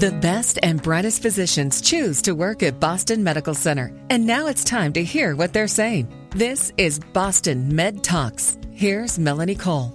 The best and brightest physicians choose to work at Boston Medical Center. And now it's time to hear what they're saying. This is Boston Med Talks. Here's Melanie Cole.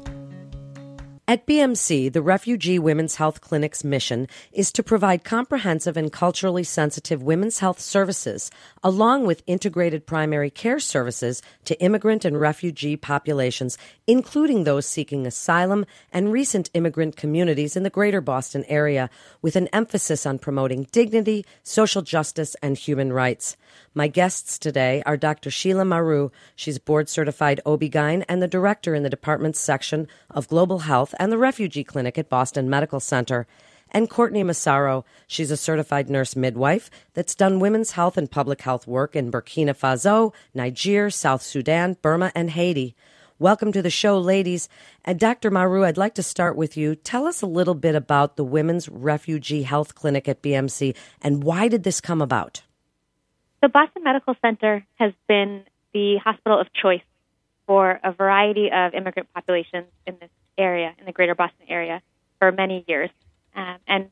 At BMC, the Refugee Women's Health Clinic's mission is to provide comprehensive and culturally sensitive women's health services, along with integrated primary care services to immigrant and refugee populations, including those seeking asylum and recent immigrant communities in the greater Boston area, with an emphasis on promoting dignity, social justice, and human rights. My guests today are Dr. Sheela Maru. She's board certified OB-GYN and the director in the department's section of global health and the refugee clinic at Boston Medical Center. And Courtney Massaro. She's a certified nurse midwife that's done women's health and public health work in Burkina Faso, Niger, South Sudan, Burma, and Haiti. Welcome to the show, ladies. And Dr. Maru, I'd like to start with you. Tell us a little bit about the Women's Refugee Health Clinic at BMC and why did this come about? The Boston Medical Center has been the hospital of choice for a variety of immigrant populations in this area, in the greater Boston area, for many years. Um, and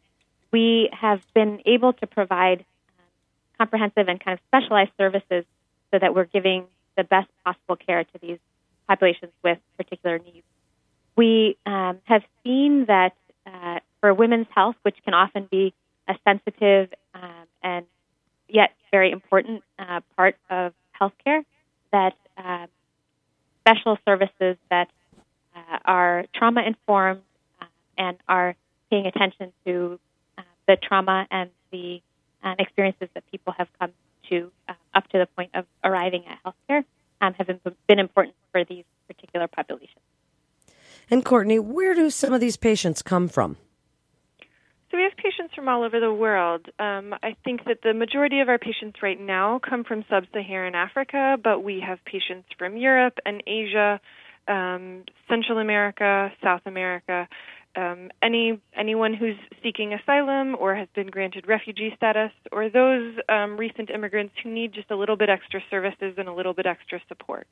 we have been able to provide um, comprehensive and kind of specialized services so that we're giving the best possible care to these populations with particular needs. We um, have seen that uh, for women's health, which can often be a sensitive um, and yet very important uh, part of healthcare that uh, special services that are trauma informed uh, and are paying attention to uh, the trauma and the um, experiences that people have come to uh, up to the point of arriving at healthcare um, have been, been important for these particular populations. And Courtney, where do some of these patients come from? So we have patients from all over the world. Um, I think that the majority of our patients right now come from sub-Saharan Africa, but we have patients from Europe and Asia, um, Central America, South America. Um, any anyone who's seeking asylum or has been granted refugee status, or those um, recent immigrants who need just a little bit extra services and a little bit extra support.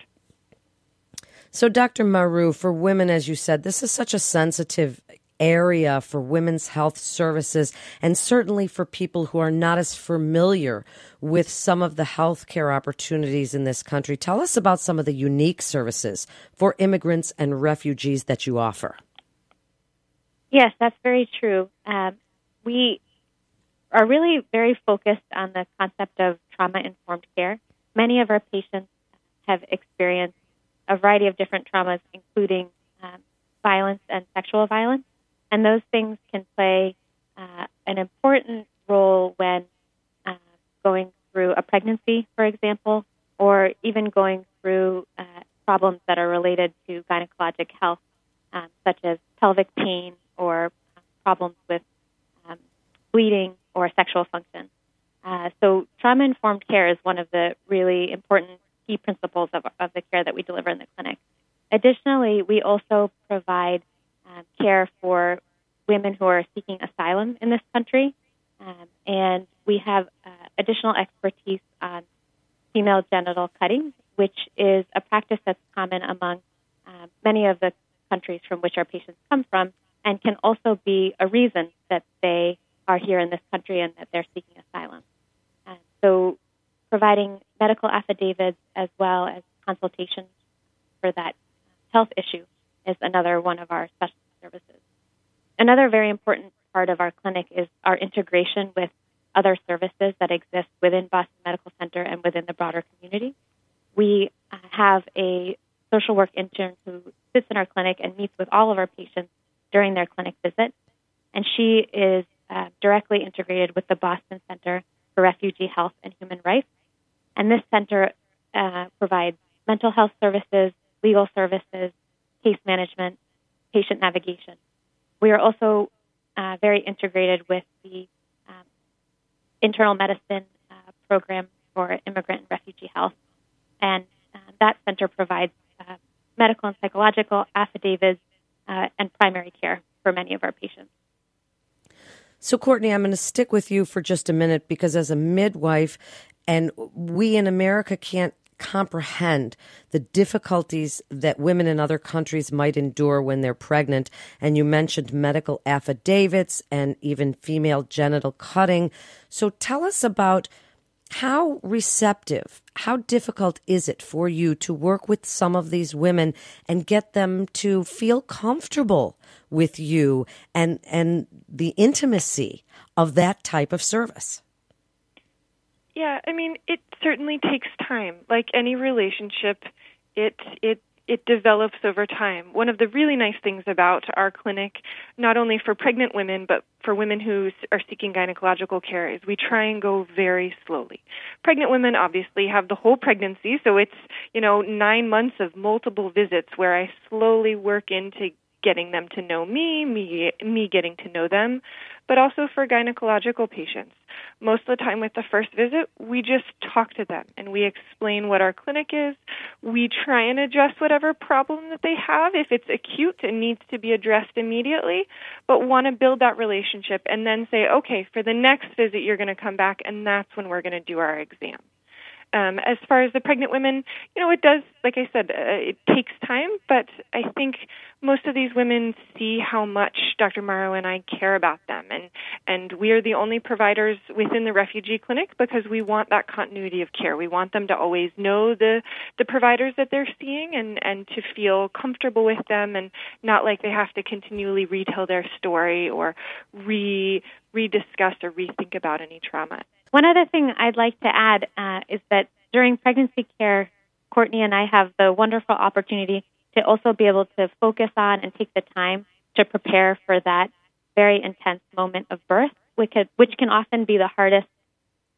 So, Dr. Maru, for women, as you said, this is such a sensitive area for women's health services and certainly for people who are not as familiar with some of the healthcare opportunities in this country. Tell us about some of the unique services for immigrants and refugees that you offer. Yes, that's very true. Um, we are really very focused on the concept of trauma informed care. Many of our patients have experienced a variety of different traumas, including um, violence and sexual violence. And those things can play uh, an important role when uh, going through a pregnancy, for example, or even going through uh, problems that are related to gynecologic health, um, such as pelvic pain or problems with um, bleeding or sexual function. Uh, so, trauma informed care is one of the really important key principles of, of the care that we deliver in the clinic. Additionally, we also provide um, care for women who are seeking asylum in this country. Um, and we have uh, additional expertise on female genital cutting, which is a practice that's common among um, many of the countries from which our patients come from, and can also be a reason that they are here in this country and that they're seeking asylum. And so, providing medical affidavits as well as consultations for that health issue is another one of our special services. Another very important part of our clinic is our integration with other services that exist within Boston Medical Center and within the broader community. We have a social work intern who sits in our clinic and meets with all of our patients during their clinic visit. And she is uh, directly integrated with the Boston Center for Refugee Health and Human Rights. And this center uh, provides mental health services, legal services, case management, patient navigation. We are also uh, very integrated with the um, internal medicine uh, program for immigrant and refugee health. And uh, that center provides uh, medical and psychological affidavits uh, and primary care for many of our patients. So, Courtney, I'm going to stick with you for just a minute because as a midwife, and we in America can't comprehend the difficulties that women in other countries might endure when they're pregnant. And you mentioned medical affidavits and even female genital cutting. So tell us about how receptive, how difficult is it for you to work with some of these women and get them to feel comfortable with you and, and the intimacy of that type of service? Yeah, I mean, it certainly takes time. Like any relationship, it it it develops over time. One of the really nice things about our clinic, not only for pregnant women, but for women who are seeking gynecological care, is we try and go very slowly. Pregnant women obviously have the whole pregnancy, so it's, you know, nine months of multiple visits where I slowly work into getting them to know me, me, me getting to know them, but also for gynecological patients most of the time with the first visit, we just talk to them and we explain what our clinic is. We try and address whatever problem that they have if it's acute and needs to be addressed immediately, but want to build that relationship and then say, okay, for the next visit, you're going to come back and that's when we're going to do our exam. Um, as far as the pregnant women, you know, it does, like I said, uh, it takes time, but I think most of these women see how much Dr. Maru and I care about them, and and we are the only providers within the refugee clinic because we want that continuity of care. We want them to always know the the providers that they're seeing, and and to feel comfortable with them, and not like they have to continually retell their story or re rediscuss or rethink about any trauma. One other thing I'd like to add uh, is that during pregnancy care, Courtney and I have the wonderful opportunity to also be able to focus on and take the time to prepare for that very intense moment of birth, which, which can often be the hardest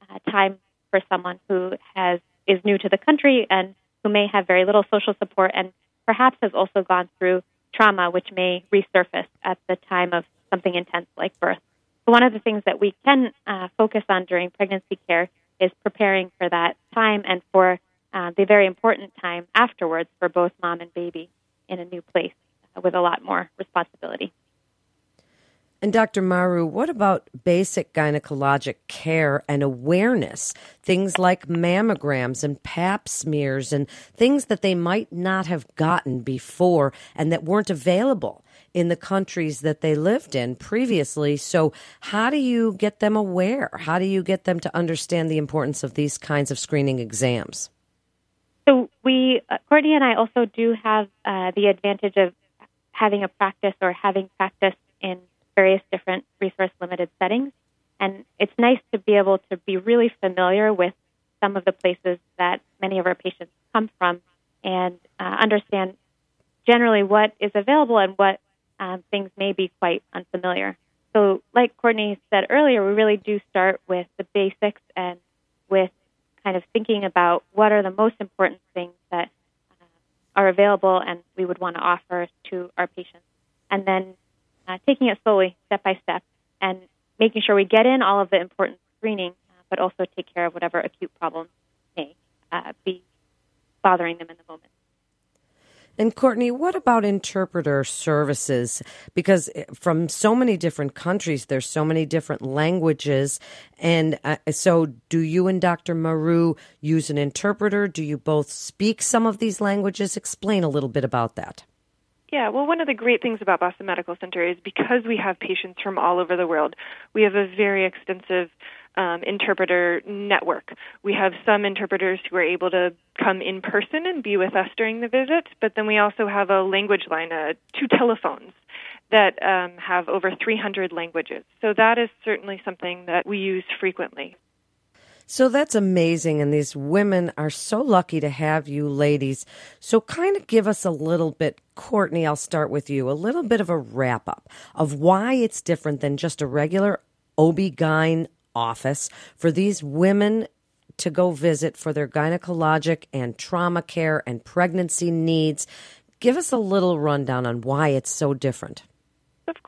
uh, time for someone who has is new to the country and who may have very little social support and perhaps has also gone through trauma, which may resurface at the time of something intense like birth. One of the things that we can uh, focus on during pregnancy care is preparing for that time and for uh, the very important time afterwards for both mom and baby in a new place with a lot more responsibility. And Dr. Maru, what about basic gynecologic care and awareness? Things like mammograms and pap smears and things that they might not have gotten before and that weren't available in the countries that they lived in previously. So, how do you get them aware? How do you get them to understand the importance of these kinds of screening exams? So, we, uh, Courtney and I also do have uh, the advantage of having a practice or having practice in various different resource limited settings. And it's nice to be able to be really familiar with some of the places that many of our patients come from and uh, understand generally what is available and what um, things may be quite unfamiliar. So, like Courtney said earlier, we really do start with the basics and with kind of thinking about what are the most important things that uh, are available and we would want to offer to our patients. And then uh, taking it slowly, step by step, and making sure we get in all of the important screening, uh, but also take care of whatever acute problems may uh, be bothering them in the moment. And Courtney, what about interpreter services? Because eh, from so many different countries, there's so many different languages. And uh, so, do you and Dr. Maru use an interpreter? Do you both speak some of these languages? Explain a little bit about that. Yeah, well, one of the great things about Boston Medical Center is because we have patients from all over the world, we have a very extensive um, interpreter network. We have some interpreters who are able to come in person and be with us during the visit, but then we also have a language line, uh, two telephones that um, have over 300 languages. So that is certainly something that we use frequently. So that's amazing. And these women are so lucky to have you ladies. So, kind of give us a little bit, Courtney, I'll start with you, a little bit of a wrap up of why it's different than just a regular OB-GYN office for these women to go visit for their gynecologic and trauma care and pregnancy needs. Give us a little rundown on why it's so different.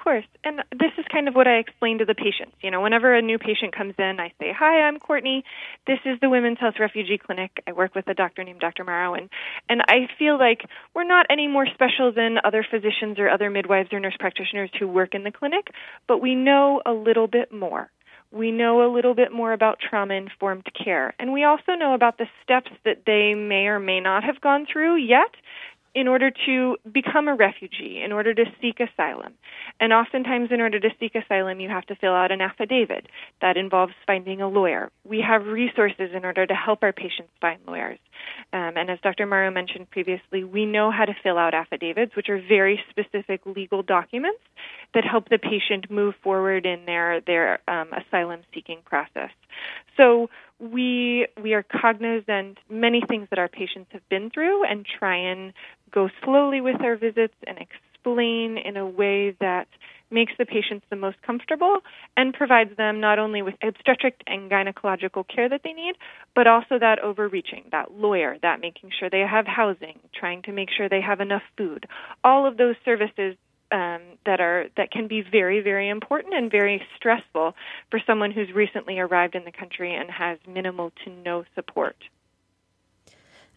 Course. And this is kind of what I explain to the patients. You know, whenever a new patient comes in, I say, Hi, I'm Courtney. This is the Women's Health Refugee Clinic. I work with a doctor named Dr. Maru. And, and I feel like we're not any more special than other physicians or other midwives or nurse practitioners who work in the clinic, but we know a little bit more We know a little bit more about trauma informed care. And we also know about the steps that they may or may not have gone through yet in order to become a refugee, in order to seek asylum. And oftentimes, in order to seek asylum, you have to fill out an affidavit. That involves finding a lawyer. We have resources in order to help our patients find lawyers. Um, and as Dr. Maru mentioned previously, we know how to fill out affidavits, which are very specific legal documents that help the patient move forward in their their um, asylum seeking process. So we we are cognizant many things that our patients have been through and try and go slowly with our visits and explain in a way that makes the patients the most comfortable and provides them not only with obstetric and gynecological care that they need, but also that overreaching, that lawyer, that making sure they have housing, trying to make sure they have enough food. All of those services um, that are that can be very very important and very stressful for someone who's recently arrived in the country and has minimal to no support.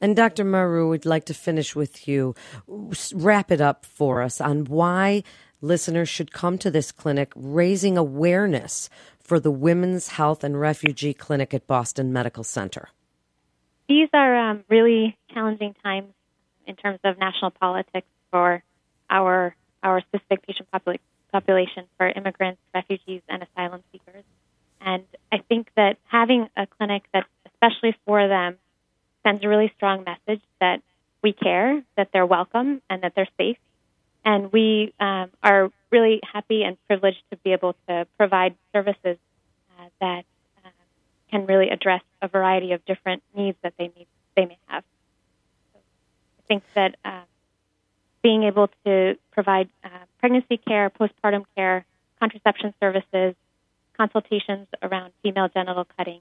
And Dr. Maru we'd like to finish with you. Wrap it up for us on why listeners should come to this clinic, raising awareness for the Women's Health and Refugee Clinic at Boston Medical Center. These are um, really challenging times in terms of national politics for our our specific patient popul- population for immigrants, refugees, and asylum seekers. And I think that having a clinic that's especially for them sends a really strong message that we care, that they're welcome, and that they're safe. And we um, are really happy and privileged to be able to provide services uh, that uh, can really address a variety of different needs that they need they may have. So I think that uh, being able to provide uh, pregnancy care, postpartum care, contraception services, consultations around female genital cutting,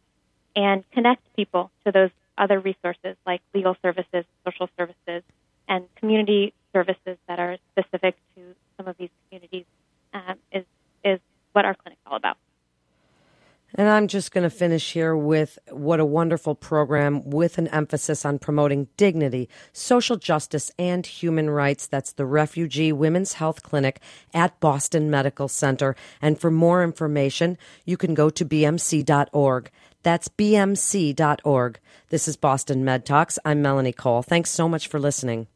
and connect people to those other resources like legal services, social services, and community services that are specific to some of these communities um, is is what our clinic's all about. And I'm just going to finish here with what a wonderful program with an emphasis on promoting dignity, social justice, and human rights. That's the Refugee Women's Health Clinic at Boston Medical Center. And for more information, you can go to bmc.org. That's bmc.org. This is Boston Med Talks. I'm Melanie Cole. Thanks so much for listening.